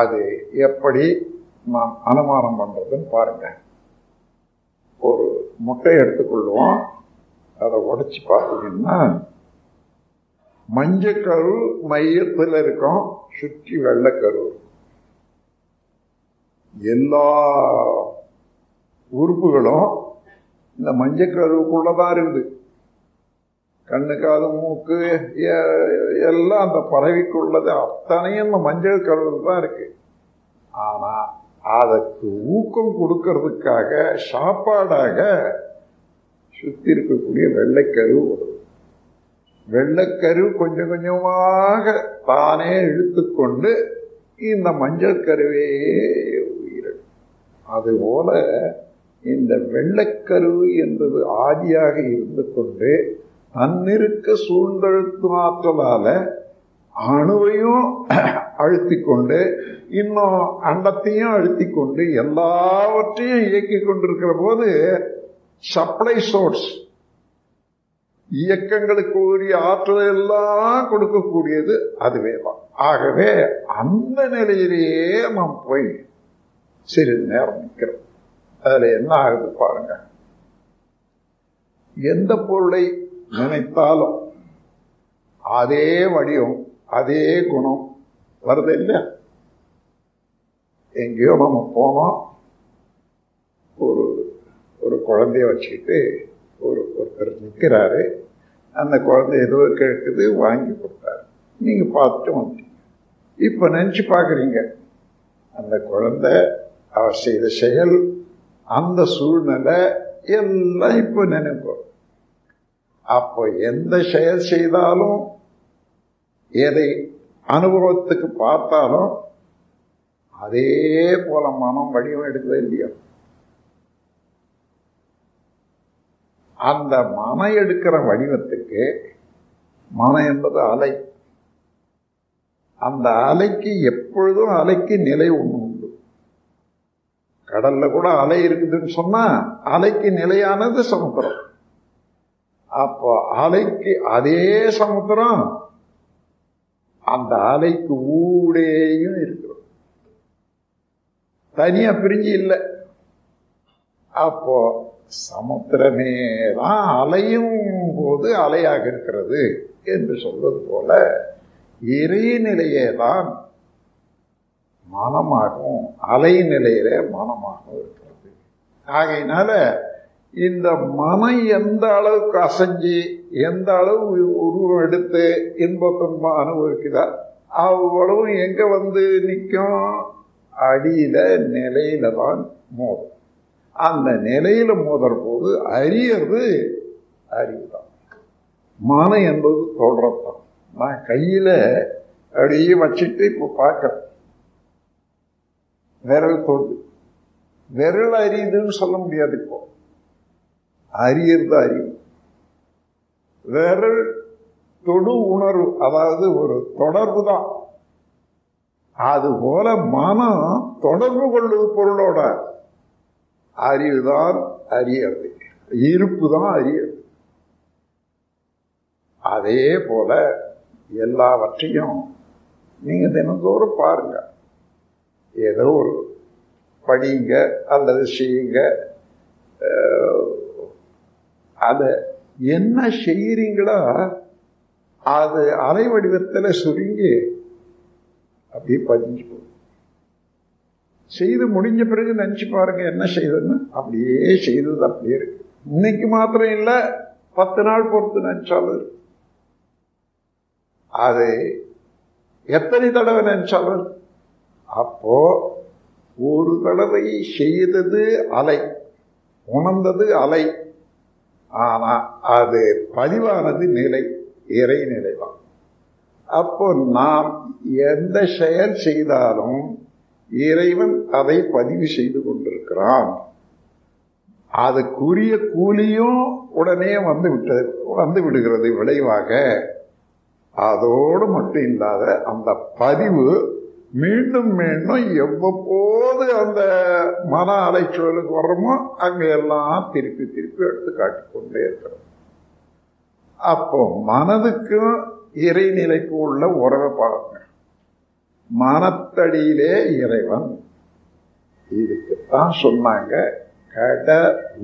அது எப்படி நாம் அனுமானம் பண்ணுறதுன்னு பாருங்க. ஒரு முட்டையை எடுத்துக்கொள்வோம் அதை உடச்சி பார்த்தீங்கன்னா மஞ்சக்கரு மையத்தில் இருக்கும். சுற்றி வெள்ளைக்கரு எல்லா உறுப்புகளும் இந்த மஞ்சக்கருவுக்குள்ளதான் இருக்குது. கண்ணு காது மூக்கு எல்லாம் அந்த பறவைக்குள்ளது அத்தனையும் இந்த மஞ்சள் கருவில் தான் இருக்கு. ஆனா அதற்கு ஊக்கம் கொடுக்கறதுக்காக சாப்பாடாக சுத்தி இருக்கக்கூடிய வெள்ளைக்கரு வரும் வெள்ளைக்கரு கொஞ்சம் கொஞ்சமாக தானே இழுத்துக்கொண்டு இந்த மஞ்சள் கருவே உயிரிடும் அதுபோல இந்த வெள்ளைக்கரு என்பது ஆதியாக இருந்து கொண்டு தன்னிருக்க சூழ்ந்தழுத்து ஆற்றலால அணுவையும் அழுத்தி கொண்டு இன்னும் அண்டத்தையும் அழுத்தி கொண்டு எல்லாவற்றையும் இயக்கி கொண்டிருக்கிற போது சப்ளை சோர்ஸ் இயக்கங்களுக்கு உரிய ஆற்றல் எல்லாம் கொடுக்கக்கூடியது அதுவே தான். ஆகவே அந்த நிலையிலேயே நாம் போய் சிறிது நேரம் நிற்கிறோம். அதில் என்ன ஆகுது பாருங்க. எந்த பொருளை நினைத்தாலும் அதே வடிவம் அதே குணம் வருது இல்லையா? எங்கேயோ நம்ம போனோம். ஒரு ஒரு குழந்தைய வச்சுக்கிட்டு ஒரு ஒருத்தர் நிற்கிறாரு அந்த குழந்தை ஏதோ கேட்குது வாங்கி கொடுத்தாரு. நீங்க பார்த்துட்டு வந்துட்டீங்க இப்போ நினைச்சு பார்க்குறீங்க. அந்த குழந்தை அவர் செய்த செயல் அந்த சூழ்நிலை எல்லாம் இப்போ நினைப்போம் அப்போ எந்த செயல் செய்தாலும் எதை அனுபவத்துக்கு பார்த்தாலும் அதே போல மனம் வடிவம் எடுக்குது இல்லையா? அந்த மனம் எடுக்கிற வடிவத்துக்கு மனம் என்பது அலை. அந்த அலைக்கு எப்பொழுதும் அலைக்கு நிலை ஒன்று உண்டு. கடல்ல கூட அலை இருக்குதுன்னு சொன்னா அலைக்கு நிலையானது சமுத்திரம். அப்போ அலைக்கு அதே சமுத்திரம். அந்த அலைக்கு ஊடேயும் இருக்கிறோம். தனியா பிரிஞ்சு இல்லை. அப்போ சமுத்திரமே தான் அலையும் போது அலையாக இருக்கிறது என்று சொல்வது போல இறைநிலையே தான் மனமாகவும் அலை நிலையில மனமாகவும் இருக்கிறது. ஆகையினால இந்த மனம் எந்த அளவுக்கு அசைஞ்சு எந்த அளவு உருவம் எடுத்து இன்ப அனுபவிக்குதா அவ்வளவும் எங்க வந்து நிற்கும் அடியில நிலையில தான் மோதும். அந்த நிலையில மோதுற போது அறியறது அறிவு தான் மனம் என்பது தொடரத்தான் நான் கையில அப்படியே வச்சுட்டு இப்போ பார்க்கறேன். விரல் தொடுது விரல் அறியுதுன்னு சொல்ல முடியாது இப்போ. அறியறது அறிவு விரல் தொடு உணர்வு அதாவது ஒரு தொடர்பு தான். அது போல மனம் தொடர்பு கொள்ளுது பொருளோட அறிவுதான் அறியறது. இருப்பு தான் அறியறது. அதே போல எல்லாவற்றையும் நீங்க தினந்தோறும் பாருங்க. ஏதோ ஒரு படிங்க அல்லது செய்யுங்க. அதை என்ன செய்கிறீங்களோ அது அலை வடிவத்தில் சுருங்கி அப்படியே பதிஞ்சு போகும் செய்து முடிஞ்ச பிறகு நினச்சி பாருங்க என்ன செய்ததுன்னு அப்படியே செய்தது அப்படியே இருக்கு. இன்னைக்கு மாத்திரம் இல்லை பத்து நாள் பொறுத்து நினச்சாலும் இருக்கு. அது எத்தனை தடவை நினச்சாலும் அப்போ ஒரு தடவை செய்தது அலை உணர்ந்தது அலை. ஆனால் அது பதிவானது நிலை இறை நிலைதான். அப்போ நாம் எந்த செயல் செய்தாலும் இறைவன் அதை பதிவு செய்து கொண்டிருக்கிறான். அதுக்குரிய கூலியும் உடனே வந்து விட்டது வந்து விடுகிறது விளைவாக அதோடு மட்டும் இல்லாத அந்த பதிவு மீண்டும் மீண்டும் எவ்வப்போது அந்த மன அலைச்சலுக்கு வர்றோமோ அங்கே எல்லாம் திருப்பி திருப்பி எடுத்து காட்டிக்கொண்டே இருக்கிறோம். அப்போ மனதுக்கும் இறைநிலைக்கு உள்ள உறவை பாருங்க. மனத்தடியிலே இறைவன் இதுக்குத்தான் சொன்னாங்க கட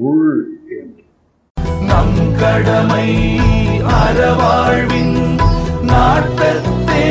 உள் என்று. நம் கடமை அறவாழ்வின் நாட்டத்தே.